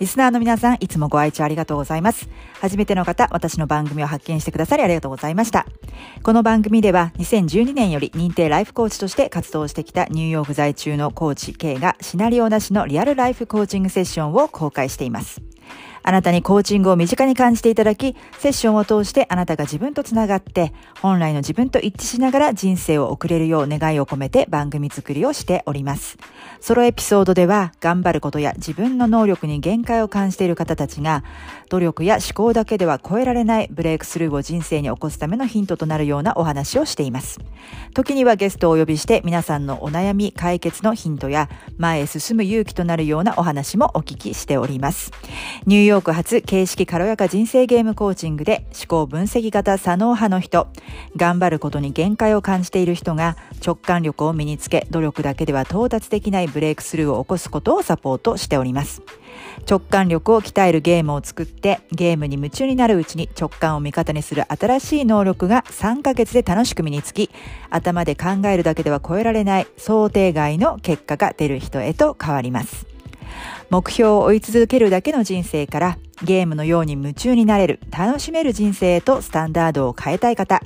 リスナーの皆さん、いつもご愛聴ありがとうございます。初めての方、私の番組を発見してくださりありがとうございました。この番組では、2012年より認定ライフコーチとして活動してきたニューヨーク在中のコーチ K がシナリオなしのリアルライフコーチングセッションを公開しています。あなたにコーチングを身近に感じていただき、セッションを通してあなたが自分とつながって、本来の自分と一致しながら人生を送れるよう願いを込めて番組作りをしております。ソロエピソードでは、頑張ることや自分の能力に限界を感じている方たちが、努力や思考だけでは超えられないブレイクスルーを人生に起こすためのヒントとなるようなお話をしています。時にはゲストをお呼びして皆さんのお悩み解決のヒントや前へ進む勇気となるようなお話もお聞きしております。ニューヨーク発形式軽やか人生ゲームコーチングで思考分析型左脳派の人、頑張ることに限界を感じている人が直感力を身につけ努力だけでは到達できないブレイクスルーを起こすことをサポートしております。直感力を鍛えるゲームを作ってゲームに夢中になるうちに直感を味方にする新しい能力が3ヶ月で楽しく身につき頭で考えるだけでは超えられない想定外の結果が出る人へと変わります。目標を追い続けるだけの人生からゲームのように夢中になれる、楽しめる人生へとスタンダードを変えたい方、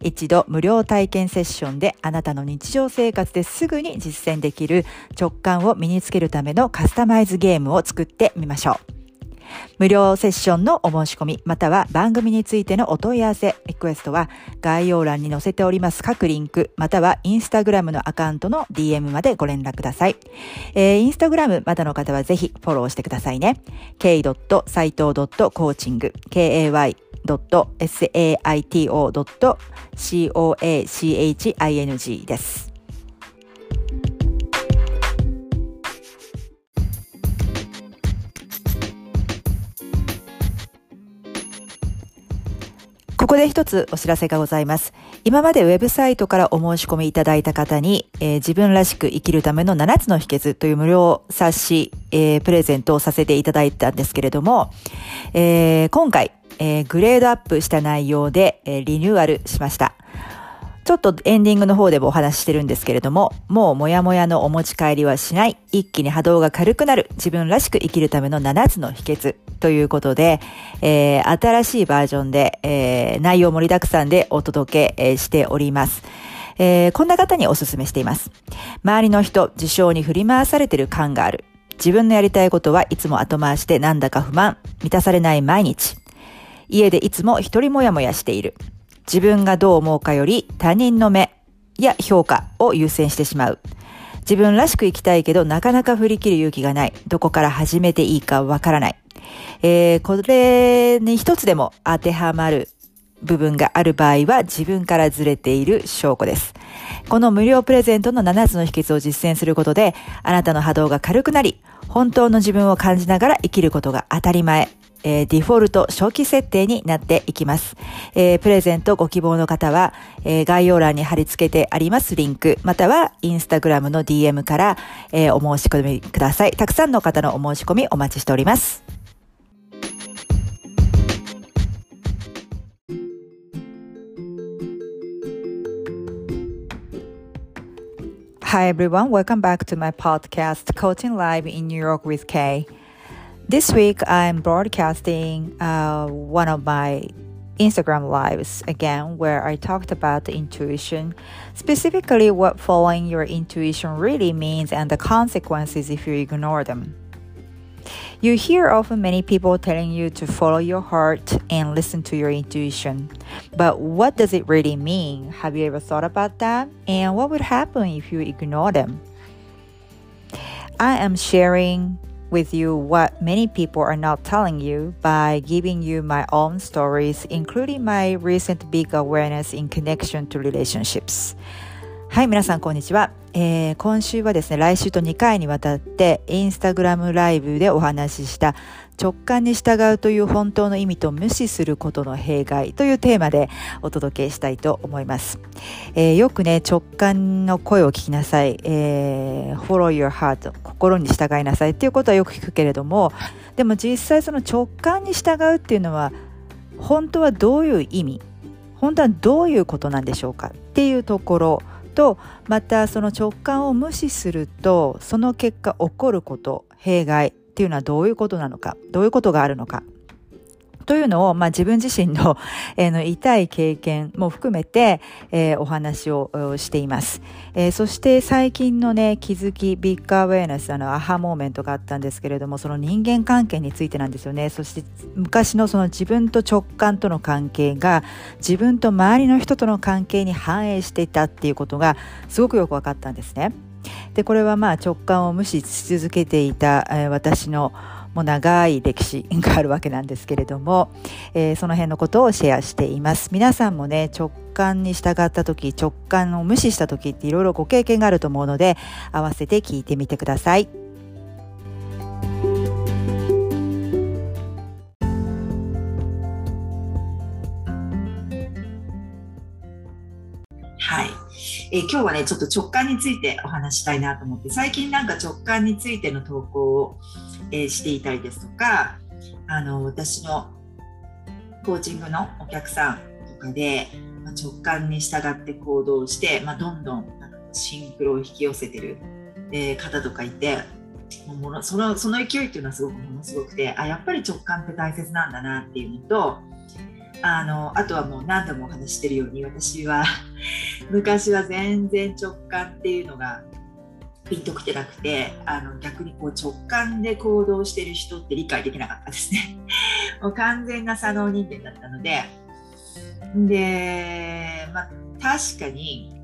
一度無料体験セッションであなたの日常生活ですぐに実践できる直感を身につけるためのカスタマイズゲームを作ってみましょう。無料セッションのお申し込み、または番組についてのお問い合わせ、リクエストは概要欄に載せております各リンク、またはインスタグラムのアカウントの DM までご連絡ください。えー、インスタグラムまだの方はぜひフォローしてくださいね。k 斎藤 .coaching, k-a-y saito.coaching です。ここで一つお知らせがございます。今までウェブサイトからお申し込みいただいた方に、えー、自分らしく生きるための7つの秘訣という無料冊子、えー、プレゼントをさせていただいたんですけれども、えー、今回、え、グレードアップした内容で、え、リニューアルしました。ちょっとエンディングの方でもお話ししてるんですけれども、もうもやもやのお持ち帰りはしない、一気に波動が軽くなる、自分らしく生きるための7つの秘訣ということで、えー、新しいバージョンで、えー、内容盛りだくさんでお届け、しております。えー、こんな方にお勧めしています。周りの人、事象に振り回されてる感がある。自分のやりたいことはいつも後回してなんだか不満、満たされない毎日。家でいつも一人もやもやしている。自分がどう思うかより他人の目や評価を優先してしまう。自分らしく生きたいけどなかなか振り切る勇気がない。どこから始めていいかわからない。えー、これに一つでも当てはまる部分がある場合は自分からずれている証拠です。この無料プレゼントの7つの秘訣を実践することで、あなたの波動が軽くなり、本当の自分を感じながら生きることが当たり前。えー、デフォルト初期設定になっていきます。えー、プレゼントご希望の方は、えー、概要欄に貼り付けてありますリンク、またはインスタグラムの DM から、えー、お申し込みください。たくさんの方のお申し込みお待ちしております。Hi everyone, welcome back to my podcast, Coaching Live in New York with Kay. This week, I'm broadcasting uh, one of my Instagram lives again, where I talked about the intuition, specifically what following your intuition really means and the consequences if you ignore them. You hear often many people telling you to follow your heart and listen to your intuition. But what does it really mean? Have you ever thought about that? And what would happen if you ignore them? I am sharing with you what many people are not telling you by giving you my own stories, including my recent big awareness in connection to relationships. はい、皆さんこんにちは。えー、今週はですね、来週と2回にわたってインスタグラムライブでお話しした直感に従うという本当の意味と無視することの弊害というテーマでお届けしたいと思います。えー、よくね、直感の声を聞きなさい、えー、follow your heart 心に従いなさいっていうことはよく聞くけれども、でも実際その直感に従うっていうのは本当はどういう意味本当はどういうことなんでしょうかっていうところとまたその直感を無視するとその結果起こること弊害っていうのはどういうことなのかどういうことがあるのか。というのを、まあ、自分自身の, えー、の痛い経験も含めて、えー、お話をしています、えー、そして最近のね気づきビッグアウェイネスあのアハモーメントがあったんですけれどもその人間関係についてなんですよね。そして昔のその自分と直感との関係が自分と周りの人との関係に反映していたっていうことがすごくよく分かったんですね。でこれはまあ直感を無視し続けていた、え私のもう長い歴史があるわけなんですけれども、えー、その辺のことをシェアしています。皆さんもね直感に従った時直感を無視した時っていろいろご経験があると思うので合わせて聞いてみてください。はい、えー、今日はねちょっと直感についてお話したいなと思って最近なんか直感についての投稿をえしていたりですとかあの私のコーチングのお客さんとかで、まあ、直感に従って行動して、まあ、どんどんシンクロを引き寄せてる、え方とかいてものそのその勢いっていうのはすごくものすごくてあやっぱり直感って大切なんだなっていうのとあのあとはもう何度もお話してるように私は 昔は全然直感っていうのがピンときてなくてあの逆にこう直感で行動してる人って理解できなかったですね。もう完全な左脳人間だったので。で、まあ、確かに、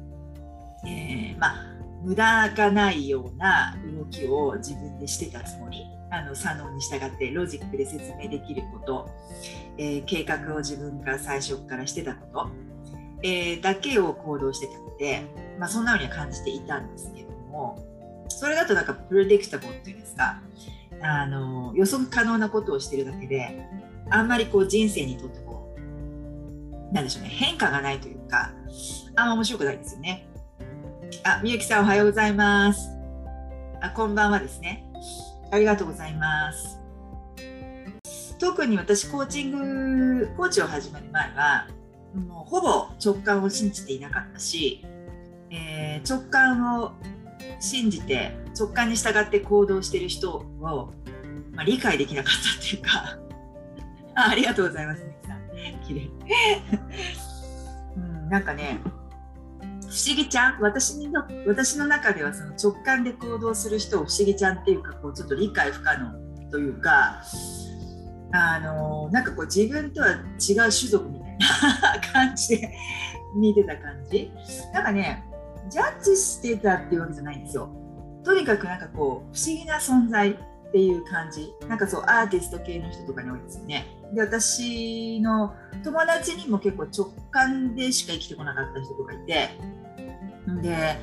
えー、まあ、無駄がないような動きを自分でしてたつもり。あの左脳に従ってロジックで説明できること、えー、計画を自分から最初からしてたこと、えー、だけを行動してたので、まあ、そんなようには感じていたんですけども。それだとなんかプレディクタブルっていうんですかあの予測可能なことをしてるだけであんまりこう人生にとってこうなんでしょうね変化がないというかあんま面白くないですよね。あみゆきさんおはようございます。あこんばんはですね。ありがとうございます特に私コーチングコーチを始める前はもうほぼ直感を信じていなかったし、えー、直感を信じて直感に従って行動してる人を、まあ、理解できなかったっていうかあありがとうございます、ね、さん。綺麗うん、なんかね不思議ちゃん？私の私の中ではその直感で行動する人を不思議ちゃんっていうかこうちょっと理解不可能というかあのなんかこう自分とは違う種族みたいな 感じで見てた感じなんかねジャッジしてたっていうわけじゃないんですよ。とにかくなんかこう不思議な存在っていう感じなんかそうアーティスト系の人とかに多いですよね。で私の友達にも結構直感でしか生きてこなかった人とかいてで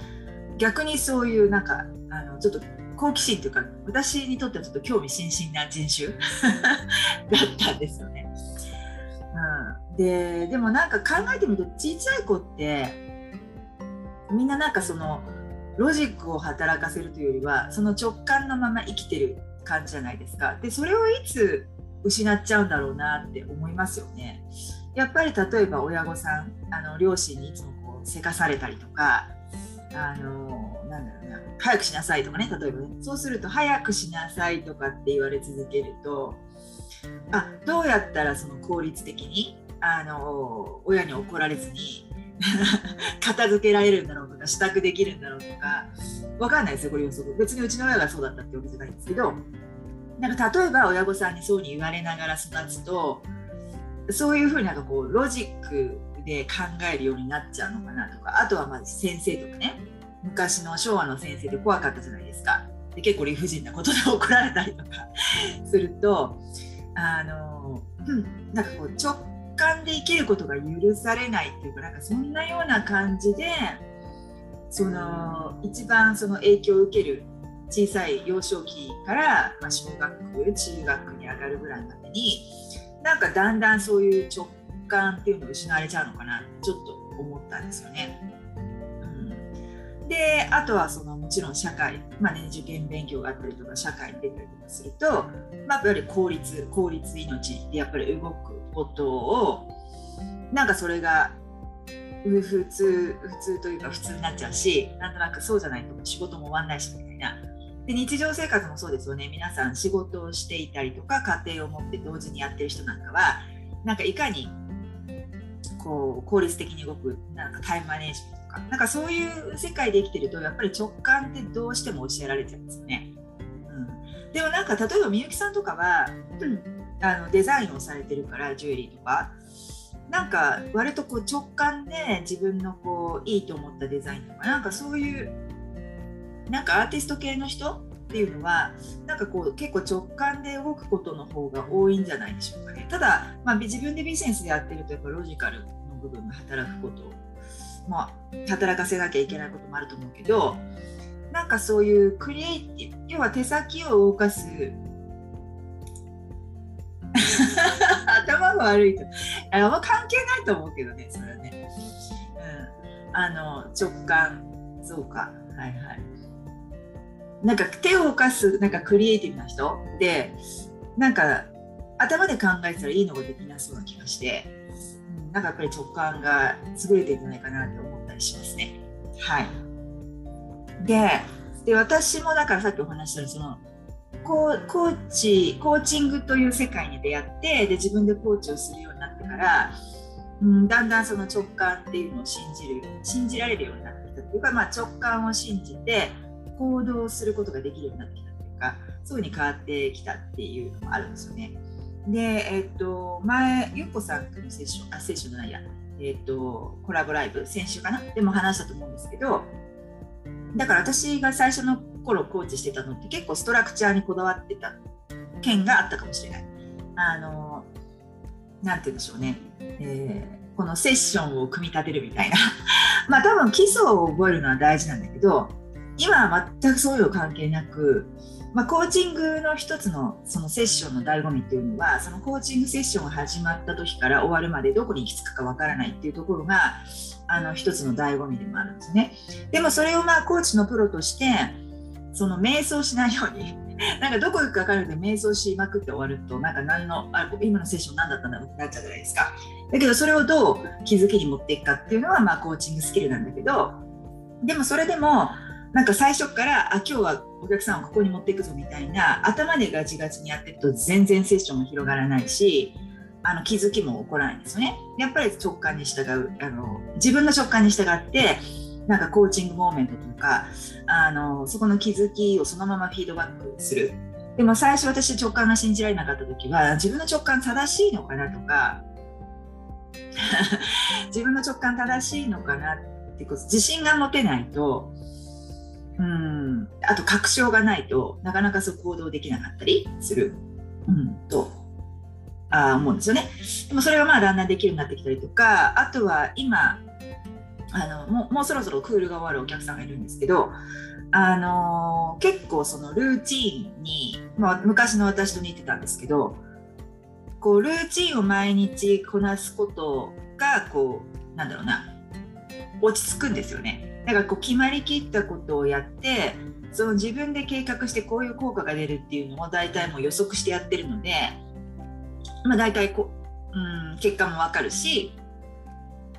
逆にそういうなんかあのちょっと好奇心というか私にとってはちょっと興味津々な人種 だったんですよね。うん、ででもなんか考えてみると小さい子ってみんななんかそのロジックを働かせるというよりはその直感のまま生きてる感じじゃないですか。でそれをいつ失っちゃうんだろうなって思いますよね。やっぱり例えば親御さんあの両親にいつもせかされたりとかあのなんだろうな早くしなさいとかね例えばね。そうすると早くしなさいとかって言われ続けるとあどうやったらその効率的にあの親に怒られずに 片付けられるんだろうとか支度できるんだろうとか分かんないですよこれ予測。別にうちの親がそうだったってわけじゃないんですけどなんか例えば親御さんにそうに言われながら育つとそういうふうになんかこうロジックで考えるようになっちゃうのかなとかあとはまず先生とかね昔の昭和の先生って怖かったじゃないですか。で結構理不尽なことで怒られたりとか するとあの、うん、なんかこう直感で生きることが許されないっていうかなんかそんなような感じでその一番その影響を受ける小さい幼少期から、まあ、小学中学に上がるぐらいまでになんかだんだんそういう直感っていうのを失われちゃうのかなってちょっと思ったんですよね。うん、であとはそのもちろん社会、まあね、受験勉強があったりとか社会に出たりとかすると、まあ、やっぱり効率効率命でやっぱり動くことをなんかそれが普通普通というか普通になっちゃうしなんとなくそうじゃないと仕事も終わんないしみたいな。で日常生活もそうですよね。皆さん仕事をしていたりとか家庭を持って同時にやってる人なんかはなんかいかにこう効率的に動くなんかタイムマネージメントとか。なんかそういう世界で生きてるとやっぱり直感ってどうしても教えられちゃうんですよね。うん、でもなんか例えばみゆきさんとかは、うん、あのデザインをされてるからジュエリーとか。なんか割とこう直感で自分のこういいと思ったデザインとか。なんかそういうなんかアーティスト系の人っていうのはなんかこう結構直感で動くことの方が多いんじゃないでしょうかね。ただ、まあ、自分でビジネスでやってるとやっぱロジカルの部分が働くこと。まあ、働かせなきゃいけないこともあると思うけどなんかそういうクリエイティブ要は手先を動かす。頭が悪いと。あんま関係ないと思うけどねそれはね、うん、あの直感そうか。はいはい。なんか手を動かすなんかクリエイティブな人でなんか頭で考えてたらいいのができなそうな気がして、うん、なんかやっぱり直感が優れてるんじゃないかなと思ったりしますね。はい、でで私もだからさっきお話したそのコーチコーチングという世界に出会ってで自分でコーチをするようになってから、うん、だんだんその直感っていうのを信じる信じられるようになってきたというか、まあ、直感を信じて行動することができるようになってきたというかそういうに変わってきたっていうのもあるんですよね。で、えっと、前、ゆっこさんとのセッション、あ、セッションじゃないや、えっと、コラボライブ、先週かな？でも話したと思うんですけど、だから私が最初の頃コーチしてたのって結構ストラクチャーにこだわってた件があったかもしれない。あの、なんて言うんでしょうね。えー、このセッションを組み立てるみたいな。まあ多分基礎を覚えるのは大事なんだけど、今は全くそういう関係なく、まあ、コーチングの一つのそのセッションの醍醐味っていうのはそのコーチングセッションが始まった時から終わるまでどこに行き着くかわからないっていうところがあの一つの醍醐味でもあるんですね。でもそれをまあコーチのプロとしてその瞑想しないように なんかどこ行くか分からなくて瞑想しまくって終わるとなんか何のあ今のセッション何だったんだろうってなっちゃうじゃないですか。だけどそれをどう気づきに持っていくかっていうのはまあコーチングスキルなんだけどでもそれでもなんか最初からあ今日はお客さんをここに持っていくぞみたいな頭でガチガチにやってると全然セッションも広がらないしあの気づきも起こらないんですよね。やっぱり直感に従うあの自分の直感に従ってなんかコーチングモーメントとかあのそこの気づきをそのままフィードバックする。でも最初私直感が信じられなかった時は自分の直感正しいのかなとか 自分の直感正しいのかなってこと自信が持てないとうんあと確証がないとなかなかそう行動できなかったりする、うん、とあ思うんですよね。でもそれがまあだんだんできるようになってきたりとかあとは今あのももうそろそろクールが終わるお客さんがいるんですけどあの結構そのルーチンに、まあ、昔の私と似てたんですけどこうルーチンを毎日こなすことがこうなんだろうな落ち着くんですよね。だからこう決まりきったことをやってその自分で計画してこういう効果が出るっていうのを大体もう予測してやってるので、まあ、大体こう、うん、結果も分かるし、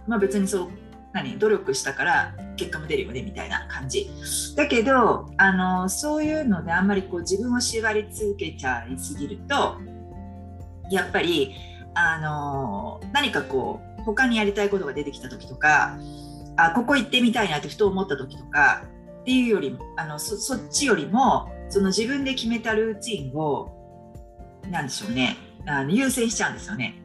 まあ、別にそう何努力したから結果も出るよねみたいな感じ。だけどあのそういうのであんまりこう自分を縛り続けちゃいすぎるとやっぱりあの何かこう他にやりたいことが出てきた時とかあここ行ってみたいなってふと思った時とかっていうよりもあのそっちよりもその自分で決めたルーチンを何でしょうねあの優先しちゃうんですよね。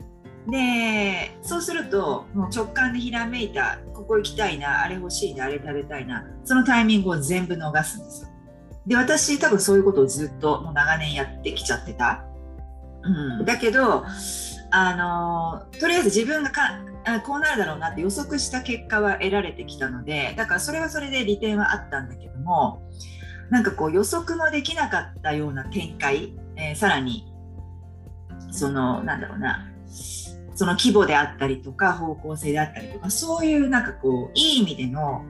でそうするともう直感でひらめいたここ行きたいなあれ欲しいなあれ食べたいなそのタイミングを全部逃すんですよ。で私多分そういうことをずっともう長年やってきちゃってた。うん、だけどあのとりあえず自分がかあこうなるだろうなって予測した結果は得られてきたのでだからそれはそれで利点はあったんだけどもなんかこう予測のできなかったような展開、えー、さらにそのなんだろうなその規模であったりとか方向性であったりとかそういうなんかこういい意味での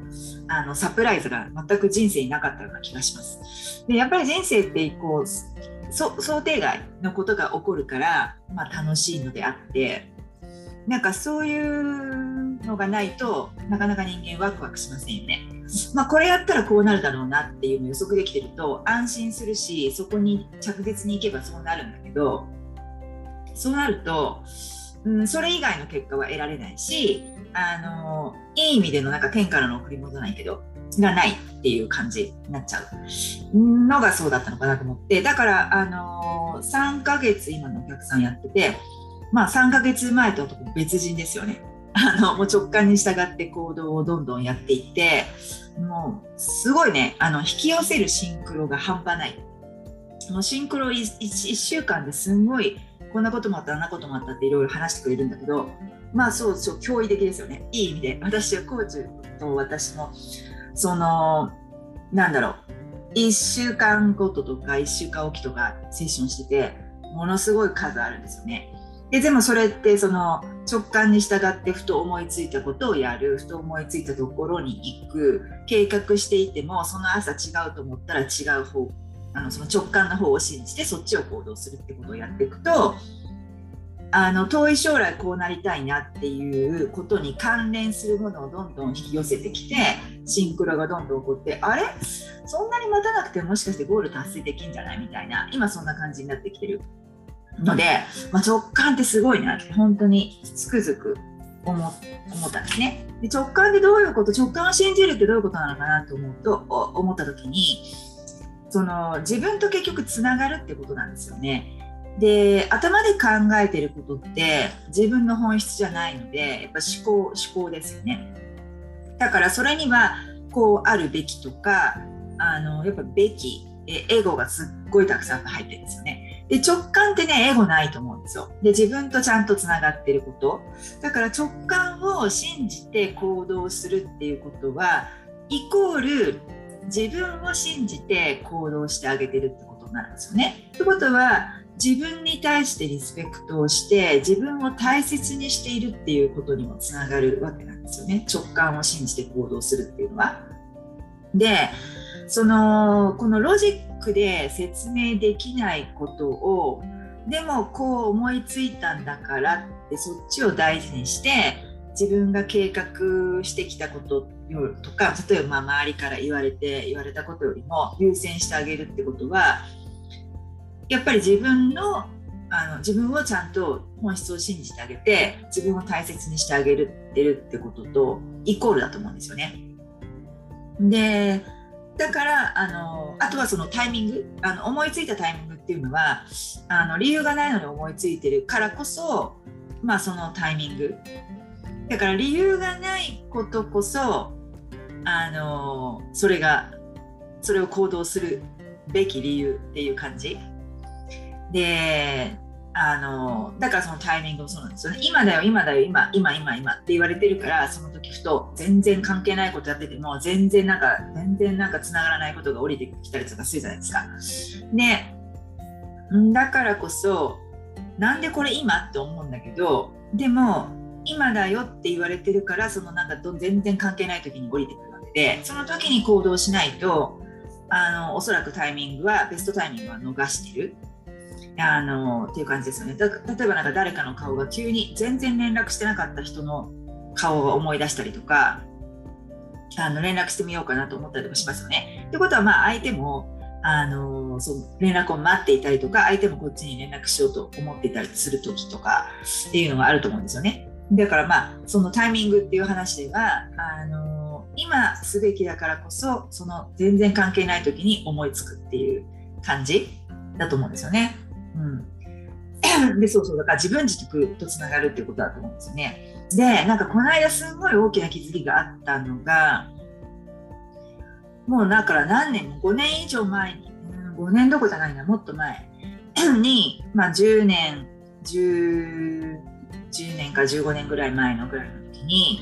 あのサプライズが全く人生になかったような気がします。でやっぱり人生ってこう想定外のことが起こるから、まあ、楽しいのであってなんかそういうのがないとなかなか人間ワクワクしませんよね。まあ、これやったらこうなるだろうなっていうのを予測できてると安心するしそこに着実にいけばそうなるんだけどそうなると、うん、それ以外の結果は得られないしあのいい意味でのなんか天からの贈り物ないけどがないっていう感じになっちゃうのがそうだったのかなと思って。だからあの3ヶ月今のお客さんやっててまあ3ヶ月前と別人ですよね。あのもう直感に従って行動をどんどんやっていってもうすごいねあの引き寄せるシンクロが半端ない。もうシンクロ 1, 1週間ですんごいこんなこともあったあんなこともあったっていろいろ話してくれるんだけどまあそうそう驚異的ですよね。いい意味で私はコーチと私もそのなんだろう1週間ごととか1週間おきとかセッションしててものすごい数あるんですよね。ででもそれってその直感に従ってふと思いついたことをやるふと思いついたところに行く計画していてもその朝違うと思ったら違う方あのその直感の方を信じてそっちを行動するってことをやっていくとあの遠い将来こうなりたいなっていうことに関連するものをどんどん引き寄せてきてシンクロがどんどん起こってあれ？そんなに待たなくてももしかしてゴール達成できんじゃない？みたいな。今そんな感じになってきてるので、まあ、直感ってすごいなって本当につくづく思思ったんですね。で直感ってどういうこと直感を信じるってどういうことなのかなと思うと思った時にその自分と結局つながるってことなんですよね。で頭で考えてることって自分の本質じゃないのでやっぱ思考思考ですよね。だからそれにはこうあるべきとかあのやっぱべきエゴがすっごいたくさん入ってるんですよね。で直感ってねエゴないと思うんですよ。で自分とちゃんとつながってること。だから直感を信じて行動するっていうことはイコール自分を信じて行動してあげてるってことになるんですよね。ってことは自分に対してリスペクトをして自分を大切にしているっていうことにもつながるわけなんですよね直感を信じて行動するっていうのは。でそのこのロジックで説明できないことをでもこう思いついたんだからってそっちを大事にして自分が計画してきたこととか例えばま周りから言われて言われたことよりも優先してあげるってことはやっぱり自分のあの自分をちゃんと本質を信じてあげて自分を大切にしてあげるってるってこととイコールだと思うんですよね。でだからあのあとはそのタイミングあの思いついたタイミングっていうのはあの理由がないのに思いついてるからこそ、まあ、そのタイミングだから理由がないことこそあのそれがそれを行動するべき理由っていう感じであのだからそのタイミングもそうなんですよね今だよ今だよ今今今今って言われてるからその時ふと全然関係ないことやってても全然なんか全然なんかつながらないことが降りてきたりとかするじゃないですか。でだからこそなんでこれ今って思うんだけどでも今だよって言われてるからそのなんか全然関係ない時に降りてくるわけでその時に行動しないとあのおそらくタイミングはベストタイミングは逃してるあのっていう感じですよね例えばなんか誰かの顔が急に全然連絡してなかった人の顔を思い出したりとかあの連絡してみようかなと思ったりとかしますよね。ってことはまあ相手もあのその連絡を待っていたりとか相手もこっちに連絡しようと思っていたりする時とかっていうのがあると思うんですよね。だからまあそのタイミングっていう話ではあの今すべきだからこそその全然関係ない時に思いつくっていう感じだと思うんですよね。うん、でそうそう。だから自分軸とつながるっていうことだと思うんですよね。でなんかこの間すごい大きな気づきがあったのがもうだから何年も5年以上前に、うん、5年どころじゃないなもっと前に、まあ、10年 10, 10年か15年ぐらい前のぐらいの時に、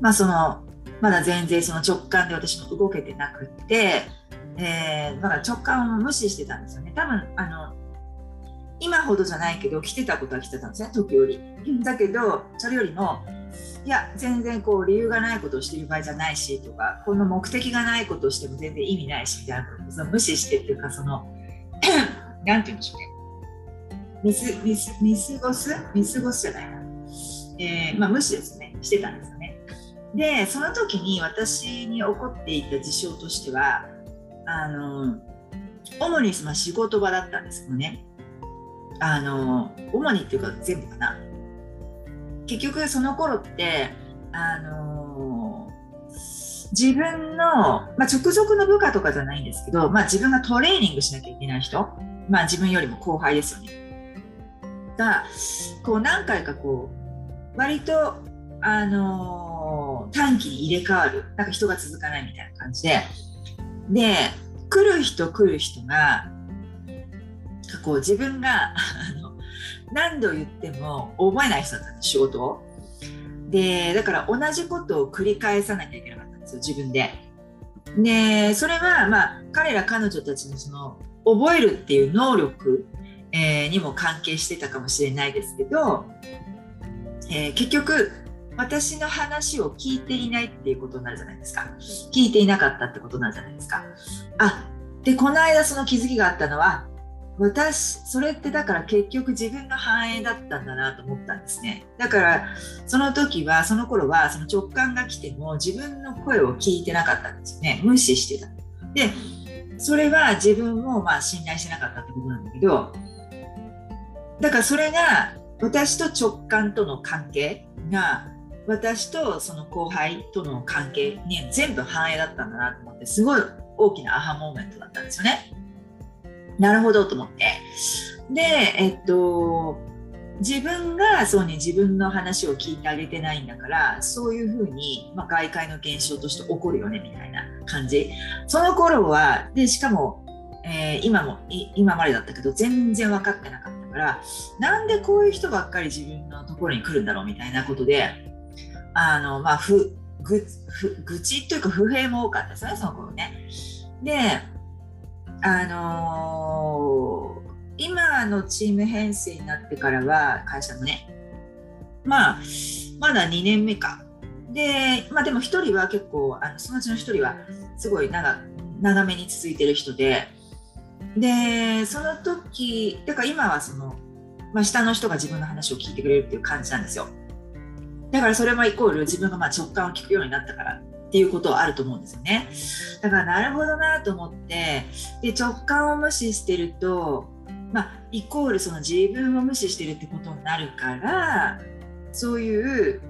まあ、そのまだ全然その直感で私も動けてなくってえー、だから直感を無視してたんですよね。多分あの今ほどじゃないけど来てたことは来てたんですね時よりだけどそれよりもいや全然こう理由がないことをしている場合じゃないしとかこの目的がないことをしても全然意味ないしみたいなその無視してっていうかその 何て言うんでしょうね。見す見す見過ごす？見過ごすじゃないな、えー、まあ、無視ですね。してたんですよね。でその時に私に起こっていた事象としてはあの主にまあ仕事場だったんですけどねあの主にっていうか全部かな。結局その頃ってあの自分の、まあ、直属の部下とかじゃないんですけど、まあ、自分がトレーニングしなきゃいけない人、まあ、自分よりも後輩ですよね。がこう何回かこう割とあの短期に入れ替わる。なんか人が続かないみたいな感じで。で来る人来る人がこう自分が何度言っても覚えない人だったんです仕事を。でだから同じことを繰り返さなきゃいけなかったんですよ自分で。でそれはまあ彼ら彼女たちのその覚えるっていう能力、えー、にも関係してたかもしれないですけど、えー、結局私の話を聞いていないっていうことになるじゃないですか聞いていなかったってことになるじゃないですかあでこの間その気づきがあったのは私それってだから結局自分の反映だったんだなと思ったんですね。だからその時はその頃はその直感が来ても自分の声を聞いてなかったんですよね。無視してた。でそれは自分をまあ信頼してなかったってことなんだけどだからそれが私と直感との関係が私とその後輩との関係に全部反映だったんだなと思ってすごい大きなアハモーメントだったんですよね。なるほどと思って。で、えっと、自分がそうに自分の話を聞いてあげてないんだからそういうふうに、まあ、外界の現象として起こるよねみたいな感じその頃はでしかも、えー、今も今までだったけど全然分かってなかったからなんでこういう人ばっかり自分のところに来るんだろうみたいなことであのまあふぐ愚痴というか不平も多かったですねその頃ねであのー、今のチーム編成になってからは会社のねまあまだ2年目か。でまあでも1人は結構あのそのうちの1人はすごい長長めに続いてる人で。でその時だから今はその、まあ、下の人が自分の話を聞いてくれるっていう感じなんですよ。だからそれもイコール自分がまあ直感を聞くようになったから。っていうことはあると思うんですよね。だからなるほどなと思ってで直感を無視してると、まあ、イコールその自分を無視してるってことになるからそういう、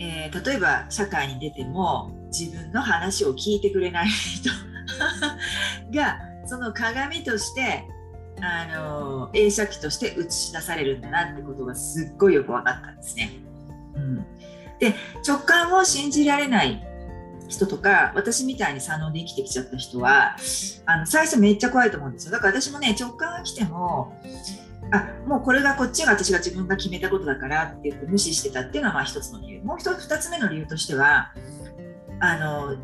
えー、例えば社会に出ても自分の話を聞いてくれない 人がその鏡としてあの映写機として映し出されるんだなってことがすっごいよく分かったんですね。うん、で直感を信じられない人とか私みたいに左脳で生きてきちゃった人はあの最初めっちゃ怖いと思うんですよだから私もね直感が来てもあもうこれがこっちが私が自分が決めたことだからって言って無視してたっていうのはまあ一つの理由もう一つ二つ目の理由としてはあの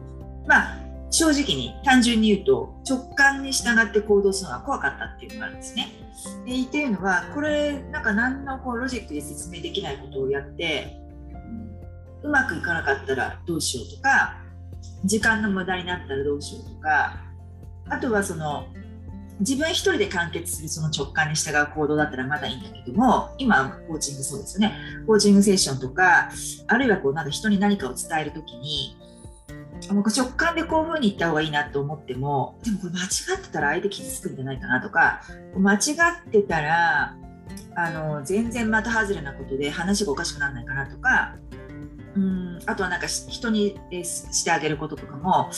まあ正直に単純に言うと直感に従って行動するのが怖かったっていうのがあるんですね。でっていうのはこれなんか何のこうロジックで説明できないことをやってうまくいかなかったらどうしようとか時間の無駄になったらどうしようとかあとはその自分一人で完結するその直感に従う行動だったらまだいいんだけども今コーチングそうですよね。コーチングセッションとかあるいはこうなんか人に何かを伝える時にもう直感でこういうふうに言った方がいいなと思ってもでもこれ間違ってたら相手傷つくんじゃないかなとか間違ってたらあの全然的外れなことで話がおかしくならないかなとかうんあとはなんか人にしてあげることとかも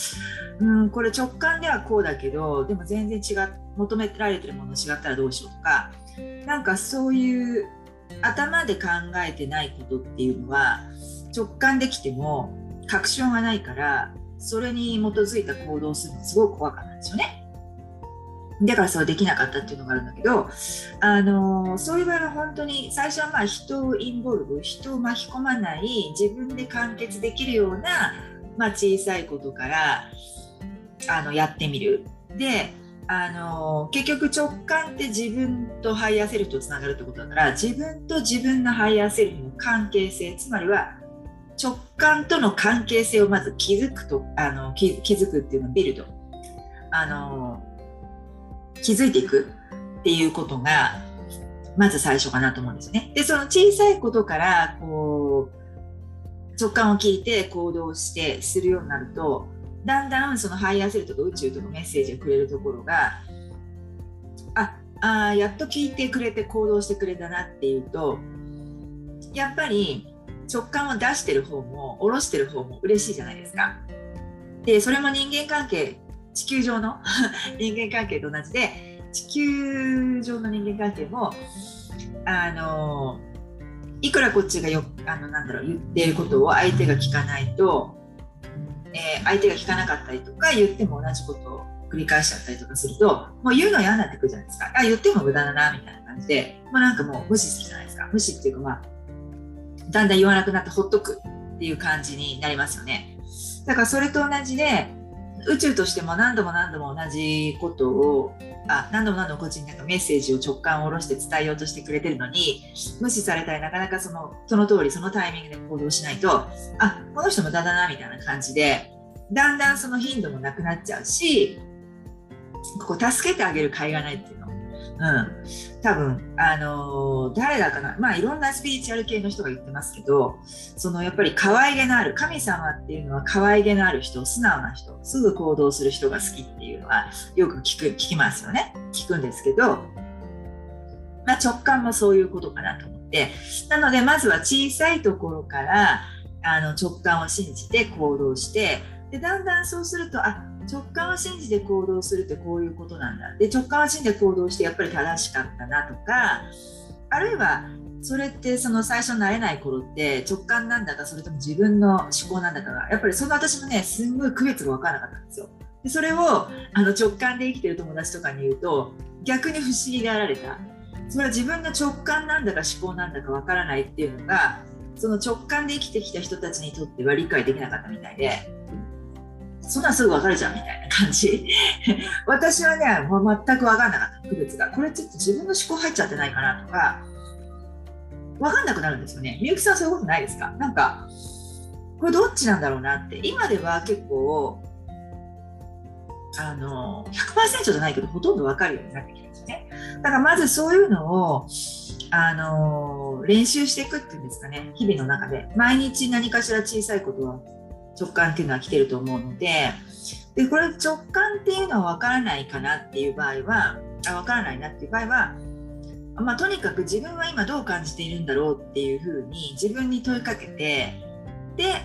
うんこれ直感ではこうだけどでも全然違う求められてるもの違ったらどうしようとかなんかそういう頭で考えてないことっていうのは直感できても確証がないからそれに基づいた行動をするのすごく怖かったんですよね。だからそうできなかったっていうのがあるんだけど、あのそういう場合は本当に最初はまあ人をインボルブ人を巻き込まない自分で完結できるような、まあ、小さいことからあのやってみる。であの結局直感って自分と higher self とつながるってことだから自分と自分の higher self の関係性つまりは直感との関係性をまず築くとあの築築くっていうのを build あの築いていくっていうことがまず最初かなと思うんですね。でその小さいことからこう直感を聞いて行動してするようになるとだんだんその higher self とか宇宙とかメッセージをくれるところがああやっと聞いてくれて行動してくれたなっていうとやっぱり直感を出してる方も下ろしてる方も嬉しいじゃないですか。でそれも人間関係地球上の人間関係と同じで地球上の人間関係もあのいくらこっちがよあのなんだろう言っていることを相手が聞かないとえー、相手が聞かなかったりとか言っても同じことを繰り返しちゃったりとかするともう言うの嫌になってくるじゃないですか。あ言っても無駄だなみたいな感じで、まあ、なんかもう無視するじゃないですか。無視っていうかまあだんだん言わなくなってほっとくっていう感じになりますよね。だからそれと同じで宇宙としても何度も何度も同じことをあ何度も何度もこっちになんかメッセージを直感を下ろして伝えようとしてくれてるのに無視されたりなかなかそのその通りそのタイミングで行動しないとあこの人もだだなみたいな感じでだんだんその頻度もなくなっちゃうしここ助けてあげる甲斐がないっていうのうん、多分、あのー、誰だかな、まあ、いろんなスピリチュアル系の人が言ってますけど、そのやっぱり可愛げのある、神様っていうのは可愛げのある人、素直な人、すぐ行動する人が好きっていうのはよく聞く聞きますよね。聞くんですけど、まあ、直感もそういうことかなと思って、なので、まずは小さいところからあの直感を信じて行動して、でだんだんそうすると、あ直感を信じて行動するってこういうことなんだ。で直感を信じて行動してやっぱり正しかったなとかあるいはそれってその最初慣れない頃って直感なんだかそれとも自分の思考なんだかがやっぱりその私もねすんごい区別が分からなかったんですよ。でそれをあの直感で生きてる友達とかに言うと逆に不思議であられた。それは自分の直感なんだか思考なんだか分からないっていうのがその直感で生きてきた人たちにとっては理解できなかったみたいで。そんなすぐ別れちゃうみたいな感じ。私はねもう全く分かんなかった区別が。これちょっと自分の思考入っちゃってないかなとか分かんなくなるんですよね。みゆきさんそういうことないですか？なんかこれどっちなんだろうなって。今では結構あの100%じゃないけどほとんど分かるようになってきたんですね。だからまずそういうのをあの練習していくっていうんですかね。日々の中で。毎日何かしら小さいことは直感っていうのは来てると思うのででこれ直感っていうのは分からないかなっていう場合はあ分からないなっていう場合は、まあ、とにかく自分は今どう感じているんだろうっていうふうに自分に問いかけてで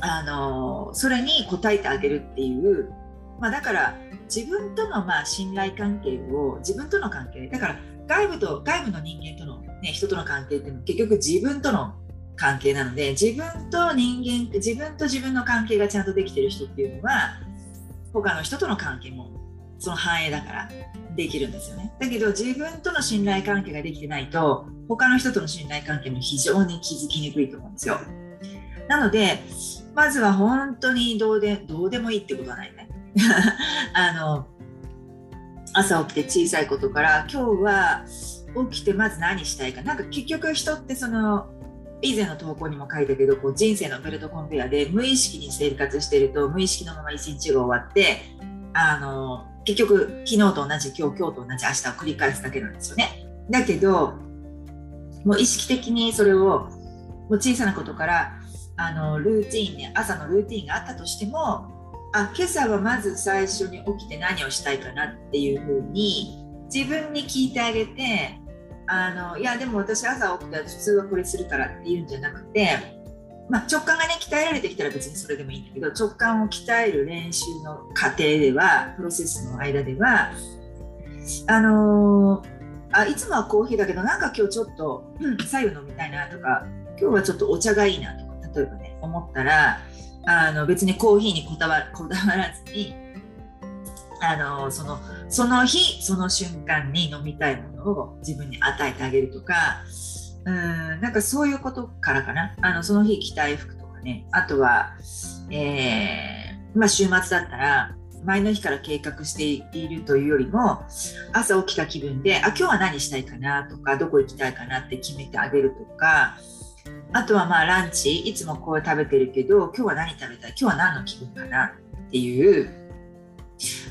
あのそれに応えてあげるっていう、まあ、だから自分とのまあ信頼関係を自分との関係だから外部と外部の人間との、ね、人との関係っていうのは結局自分との関係なので自分と人間自分と自分の関係がちゃんとできてる人っていうのは他の人との関係もその反映だからできるんですよね。だけど自分との信頼関係ができてないと他の人との信頼関係も非常に気づきにくいと思うんですよ。なのでまずは本当にどうでどうでもいいってことはないね。あの朝起きて小さいことから今日は起きてまず何したいか。なんか結局人ってその以前の投稿にも書いたけどこう人生のベルトコンベヤで無意識に生活してると無意識のまま一日が終わってあの結局昨日と同じ今日今日と同じ明日を繰り返すだけなんですよね。だけどもう意識的にそれをもう小さなことからあのルーティンね朝のルーティンがあったとしてもあ今朝はまず最初に起きて何をしたいかなっていうふうに自分に聞いてあげてあのいやでも私朝起きたら普通はこれするからっていうんじゃなくて、まあ、直感がね鍛えられてきたら別にそれでもいいんだけど直感を鍛える練習の過程ではプロセスの間ではあのー、あいつもはコーヒーだけどなんか今日ちょっと、うん、左右飲みたいなとか今日はちょっとお茶がいいなとか例えばね思ったらあの別にコーヒーにこだわこだわらずにあのそのその日その瞬間に飲みたいものを自分に与えてあげるとかうんなんかそういうことからかな。あのその日着たい服とかね。あとは、えー、まあ、週末だったら前の日から計画しているというよりも朝起きた気分であ今日は何したいかなとかどこ行きたいかなって決めてあげるとか。あとはまあランチいつもこう食べてるけど今日は何食べたい？今日は何の気分かなっていう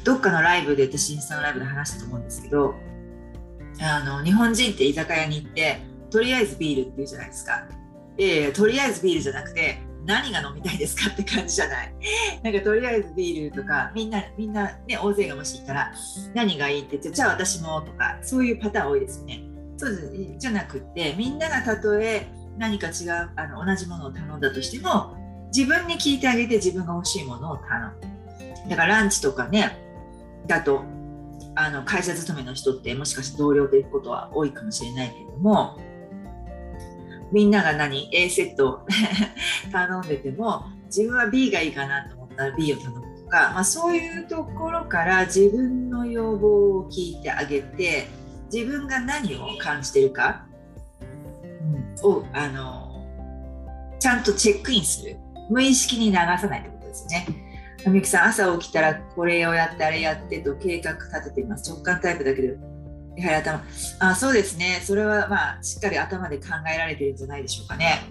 どっかのライブで私インスタのライブで話したと思うんですけどあの日本人って居酒屋に行ってとりあえずビールって言うじゃないですか。えー、とりあえずビールじゃなくて何が飲みたいですかって感じじゃない。なんかとりあえずビールとかみんなみんなね大勢がもしいたら何がいいって言ってじゃあ私もとかそういうパターン多いですよね。そうじゃなくってみんながたとえ何か違うあの同じものを頼んだとしても自分に聞いてあげて自分が欲しいものを頼む。だからランチとかねだとあの会社勤めの人ってもしかして同僚と行くことは多いかもしれないけれどもみんなが何 A セット 頼んでても自分は B がいいかなと思ったら B を頼むとか、まあ、そういうところから自分の要望を聞いてあげて自分が何を感じてるか、うん、をあのちゃんとチェックインする無意識に流さないってことですね。みゆきさん朝起きたらこれをやってあれやってと計画立てています。直感タイプだけどやはり頭。あそうですね。それはまあしっかり頭で考えられてるんじゃないでしょうかね。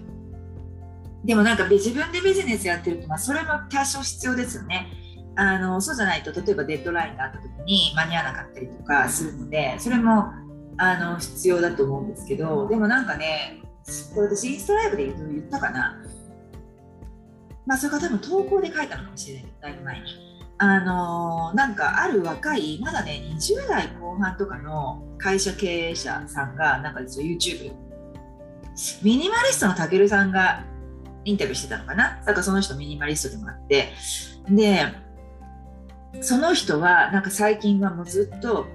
でもなんか自分でビジネスやってると、まあ、それも多少必要ですよね。あのそうじゃないと例えばデッドラインがあった時に間に合わなかったりとかするのでそれもあの必要だと思うんですけどでもなんかねこれ私インスタライブで言ったかな。まあそれから多分投稿で書いたのかもしれない。だいぶ前に。あのなんかある若いまだね20代後半とかの会社経営者さんがなんかですよ YouTube ミニマリストのたけるさんがインタビューしてたのかな？だからその人ミニマリストでもあって。でその人はなんか最近はもうずっと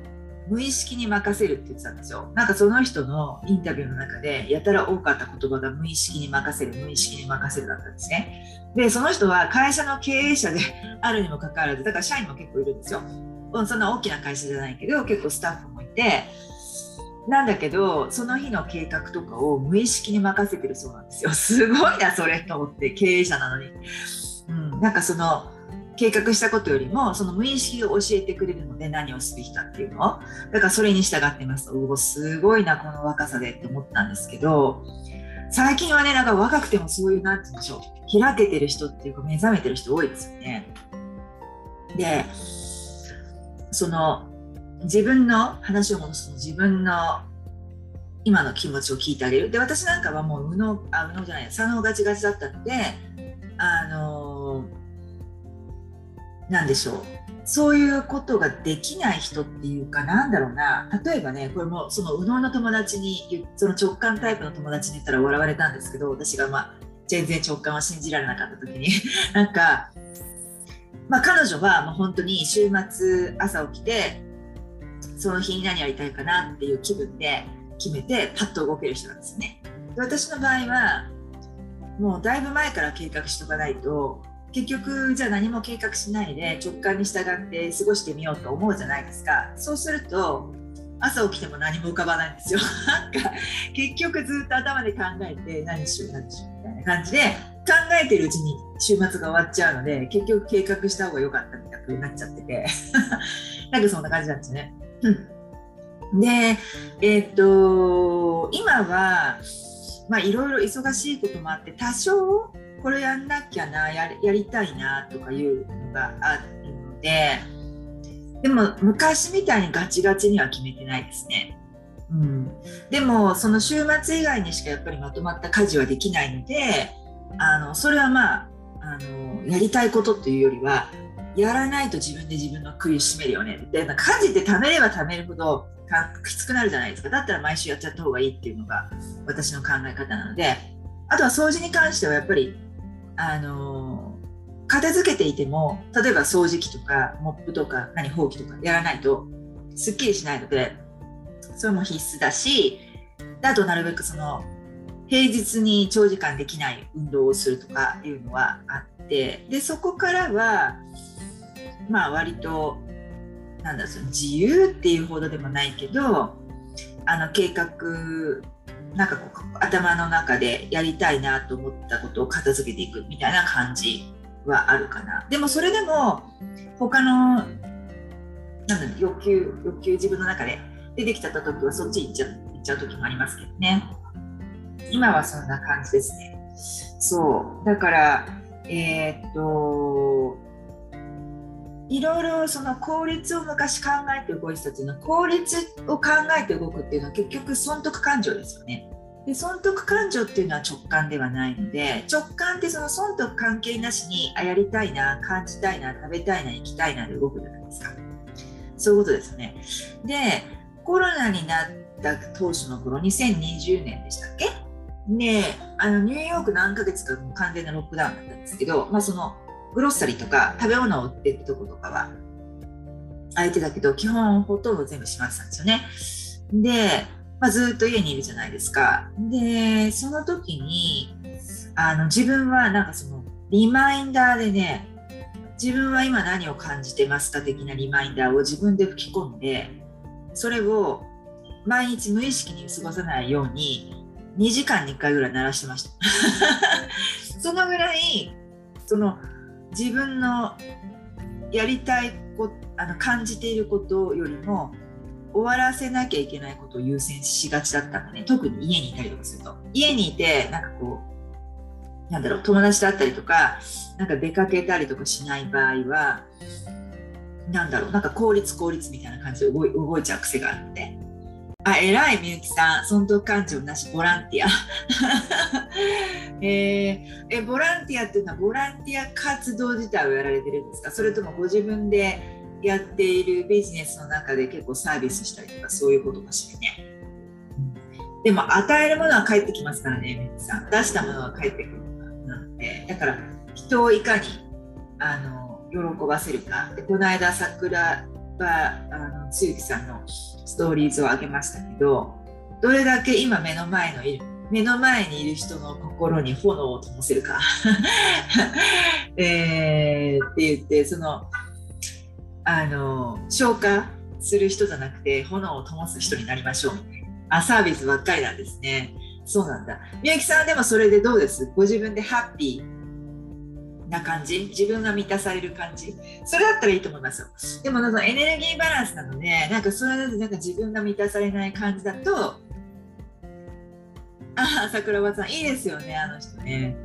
無意識に任せるって言ってたんですよ。なんかその人のインタビューの中でやたら多かった言葉が無意識に任せる、無意識に任せるだったんですね。で、その人は会社の経営者であるにもかかわらず、だから社員も結構いるんですよ。そんな大きな会社じゃないけど、結構スタッフもいて、なんだけど、その日の計画とかを無意識に任せてるそうなんですよ。すごいな、それと思って、経営者なのに。うん、なんかその、計画したことよりもその無意識が教えてくれるので何をすべきかっていうのを。だからそれに従ってますおすごいなこの若さでって思ったんですけど。最近はねなんか若くてもそういう何て言うんでしょう。開けてる人っていうか目覚めてる人多いですよね。でその自分の話を戻すと自分の今の気持ちを聞いてあげる。で私なんかはもう右脳あ右脳じゃない左脳がちがちだったのであのなんでしょう。そういうことができない人っていうかなんだろうな。例えばねこれもその右脳の友達にその直感タイプの友達に言ったら笑われたんですけど私がまあ全然直感は信じられなかった時に。なんか、まあ、彼女はもう本当に週末朝起きてその日に何やりたいかなっていう気分で決めてパッと動ける人なんですね。で私の場合はもうだいぶ前から計画しとかないと結局じゃあ何も計画しないで直感に従って過ごしてみようと思うじゃないですか。そうすると朝起きても何も浮かばないんですよ。なんか結局ずっと頭で考えて何しよう何しようみたいな感じで考えてるうちに週末が終わっちゃうので結局計画した方が良かったみたいになっちゃってて。なんかそんな感じなんですね。でえー、っと今はまあいろいろ忙しいこともあって多少これやんなきゃなややりたいなとかいうのがあるのででも昔みたいにガチガチには決めてないですね。うん、でもその週末以外にしかやっぱりまとまった家事はできないのであのそれはまああのやりたいことっていうよりはやらないと自分で自分の首を絞めるよねで家事って貯めれば貯めるほどきつくなるじゃないですか。だったら毎週やっちゃった方がいいっていうのが私の考え方なのであとは掃除に関してはやっぱりあの片付けていても例えば掃除機とかモップとか何ほうきとかやらないとすっきりしないのでそれも必須だしあとなるべくその平日に長時間できない運動をするとかいうのはあってでそこからはまあ割となんだその自由っていうほどでもないけどあの計画なんかこう頭の中でやりたいなと思ったことを片付けていくみたいな感じはあるかな。でもそれでも他のなんだ欲求欲求自分の中で出てきちゃった時はそっち行っちゃ行っちゃう時もありますけどね。今はそんな感じですね。そう。だからえー、っといろいろその効率を昔考えて動いてたっていうのは効率を考えて動くっていうのは結局損得感情ですよね。で損得感情っていうのは直感ではないので直感ってその損得関係なしにあやりたいな感じたいな食べたいな行きたいなで動くじゃないですか。そういうことですよね。でコロナになった当初の頃2020年でしたっけ？であのニューヨーク何ヶ月か完全なロックダウンだったんですけど、まあ、そのグロッサリーとか食べ物を売ってるとことかは空いてたけど基本ほとんど全部閉まってたんですよねでまあ、ずっと家にいるじゃないですか。で、その時に、あの、自分はなんかその、リマインダーでね、自分は今何を感じてますか的なリマインダーを自分で吹き込んで、それを毎日無意識に過ごさないように、2時間に1回ぐらい鳴らしてました。そのぐらい、その、自分のやりたいこあの感じていることよりも終わらせなきゃいけないことを優先しがちだったんだね。特に家にいたりとかすると。家にいてなんかこうなんだろう友達だったりとかなんか出かけたりとかしない場合はなんだろうなんか効率効率みたいな感じで動い動いちゃう癖があって。あ偉いみゆきさん損得感情なしボランティア えー、えボランティアっていうのはボランティア活動自体をやられてるんですか？それともご自分でやっているビジネスの中で結構サービスしたりとかそういうことかしらね。でも与えるものは返ってきますからね、メさん。出したものは返ってくるなので、だから人をいかにあの喜ばせるか。でこの間、桜はあのつゆきさんのストーリーズを上げましたけど、どれだけ今目の前のいる目の前にいる人の心に炎を灯せるか、えー、って言ってそのあの消化する人じゃなくて炎を灯す人になりましょう。あサービスばっかりなんですね。そうなんだ。みゆきさんでもそれでどうです？ご自分でハッピーな感じ？自分が満たされる感じ？それだったらいいと思いますよ。でもなんかエネルギーバランスなのでなんかそれだとなんか自分が満たされない感じだとああ桜庭さんいいですよねあの人ね、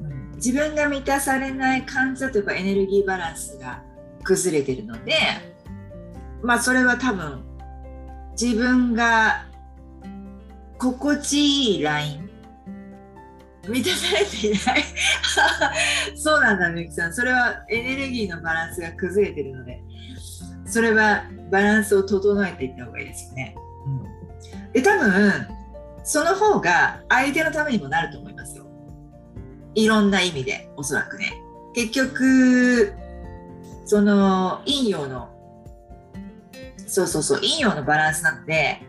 うん、自分が満たされない感じだとやっぱエネルギーバランスが崩れてるのでまあそれは多分自分が心地いいライン満たされていない。そうなんだみゆきさん。それはエネルギーのバランスが崩れてるので。それはバランスを整えていった方がいいですよね、うん、で多分その方が相手のためにもなると思いますよ。いろんな意味でおそらくね。結局その陰陽のそうそうそう陰陽のバランスなので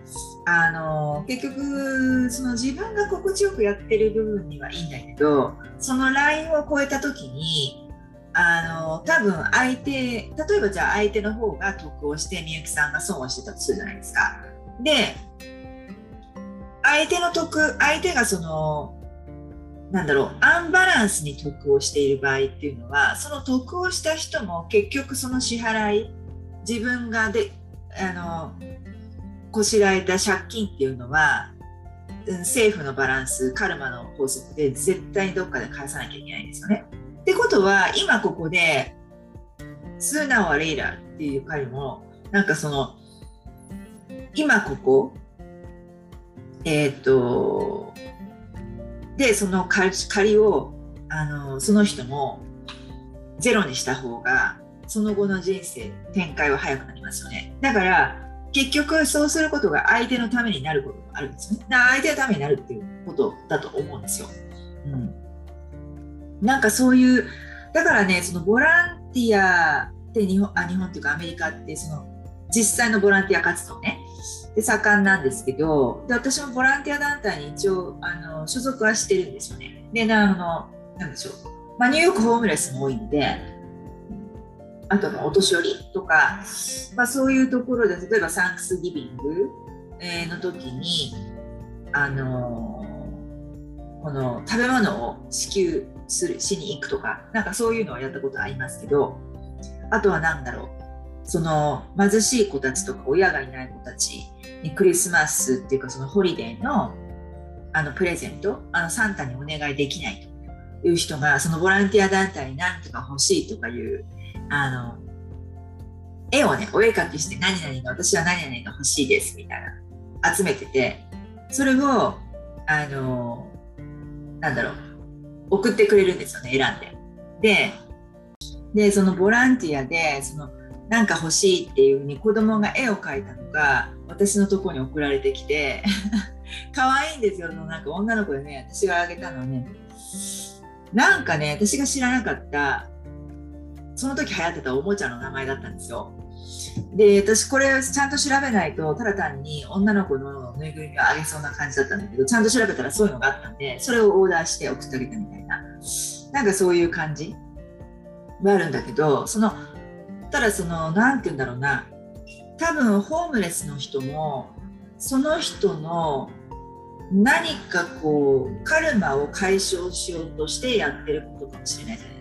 あの結局その自分が心地よくやってる部分にはいいんだけどそのラインを超えた時にあの多分相手例えばじゃあ相手の方が得をしてみゆきさんが損をしてたとするじゃないですか。で相手の得相手がそのなんだろうアンバランスに得をしている場合っていうのはその得をした人も結局その支払い自分がであのこしらえた借金っていうのは、うん、政府のバランスカルマの法則で絶対にどっかで返さなきゃいけないんですよね。ってことは今ここで「スーナワレイラ」っていう彼もなんかその今ここえっ、ー、とでその借りをあのその人もゼロにした方がその後の人生展開は早くなりますよねだから結局そうすることが相手のためになることもあるんですよね。相手のためになるっていうことだと思うんですよ、うん、なんかそういうだからねそのボランティアって日本あ日本っていうかアメリカってその実際のボランティア活動ね。で盛んなんですけどで私もボランティア団体に一応あの所属はしてるんですよね。であのなんでしょう、まあ、ニューヨークホームレスも多いんであとお年寄りとか、まあ、そういうところで例えばサンクスギビングの時にあのこの食べ物を支給するしに行くとかなんかそういうのはやったことありますけどあとは何だろうその貧しい子たちとか親がいない子たちにクリスマスっていうかそのホリデーのあのプレゼントあのサンタにお願いできないという人がそのボランティア団体に何とか欲しいとかいうあの絵をねお絵描きして何々が私は何々が欲しいですみたいな集めててそれをあのなんだろう送ってくれるんですよね選んで。ででそのボランティアでそのなんか欲しいっていうふうに子供が絵を描いたのが私のとこに送られてきて 可愛いんですよなんか女の子でね私があげたのねなんかね私が知らなかったその時流行ってたおもちゃの名前だったんですよ。で私これちゃんと調べないとただ単に女の子のぬいぐるみをあげそうな感じだったんだけどちゃんと調べたらそういうのがあったんでそれをオーダーして送ってあげたみたいな。なんかそういう感じがあるんだけどそのただその何て言うんだろうな。多分ホームレスの人もその人の何かこうカルマを解消しようとしてやってることかもしれないじゃない。ですか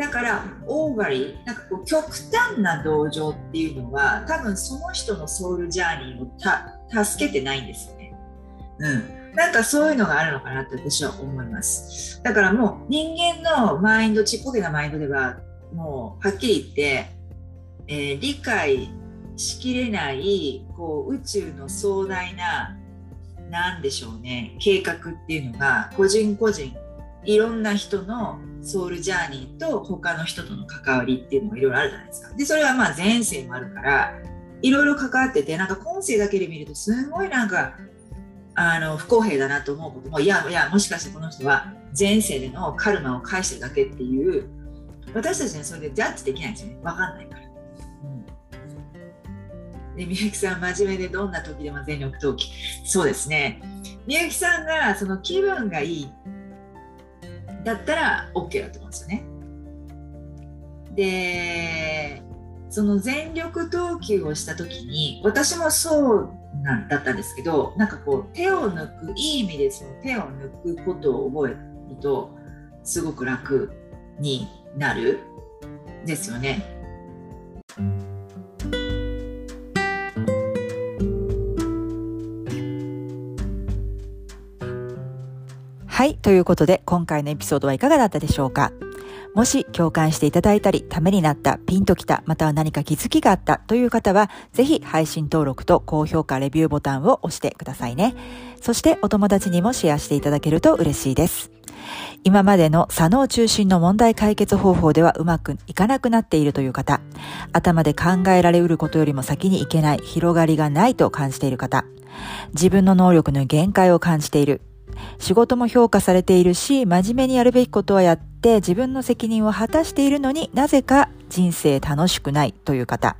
だからオーガリーなんかこう極端な同情っていうのは多分その人のソウルジャーニーを助けてないんですよね。うん。なんかそういうのがあるのかなって私は思います。だからもう人間のマインドちっぽけなマインドではもうはっきり言ってえー、理解しきれないこう宇宙の壮大な何でしょうね計画っていうのが個人個人いろんな人のソウルジャーニーと他の人との関わりっていうのもいろいろあるじゃないですか。でそれはまあ前世もあるからいろいろ関わっててなんか今世だけで見るとすごいなんかあの不公平だなと思うこともいやいやもしかしてこの人は前世でのカルマを返してるだけっていう私たちにそれでジャッジできないんですよね分かんないから。で、みゆきさん、真面目でどんな時でも全力投球。そうですね。みゆきさんがその気分がいいだったら OK だと思うんですよね。で、その全力投球をした時に、私もそうなんだったんですけど、なんかこう手を抜く、いい意味でその手を抜くことを覚えると、すごく楽になるですよね。はい。ということで、今回のエピソードはいかがだったでしょうか？もし共感していただいたり、ためになった、ピンときた、または何か気づきがあったという方は、ぜひ配信登録と高評価、レビューボタンを押してくださいね。そしてお友達にもシェアしていただけると嬉しいです。今までの左脳中心の問題解決方法ではうまくいかなくなっているという方、頭で考えられうることよりも先にいけない、広がりがないと感じている方、自分の能力の限界を感じている、仕事も評価されているし、真面目にやるべきことはやって自分の責任を果たしているのになぜか人生楽しくないという方。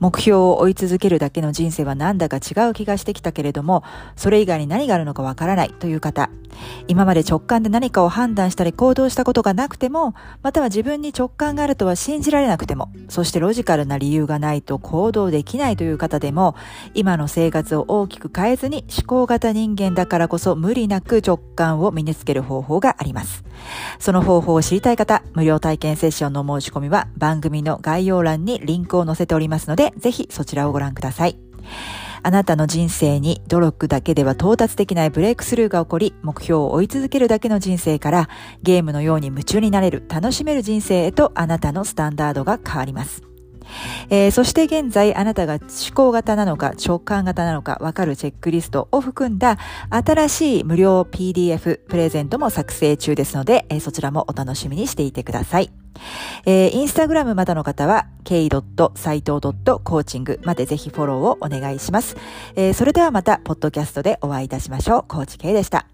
目標を追い続けるだけの人生はなんだか違う気がしてきたけれども、それ以外に何があるのかわからないという方。今まで直感で何かを判断したり行動したことがなくても、または自分に直感があるとは信じられなくても、そしてロジカルな理由がないと行動できないという方でも、今の生活を大きく変えずに思考型人間だからこそ無理なく直感を身につける方法があります。その方法を知りたい方、無料体験セッションの申し込みは番番組の概要欄にリンクを載せておりますので、ぜひそちらをご覧ください。あなたの人生に努力だけでは到達できないブレイクスルーが起こり、目標を追い続けるだけの人生から、ゲームのように夢中になれる、楽しめる人生へとあなたのスタンダードが変わります。えー、そして現在あなたが思考型なのか直感型なのかわかるチェックリストを含んだ新しい無料 PDF プレゼントも作成中ですので、えー、そちらもお楽しみにしていてください。えー、インスタグラムまだの方は k.saito.coaching までぜひフォローをお願いします。えー、それではまた、ポッドキャストでお会いいたしましょう。コーチ K でした。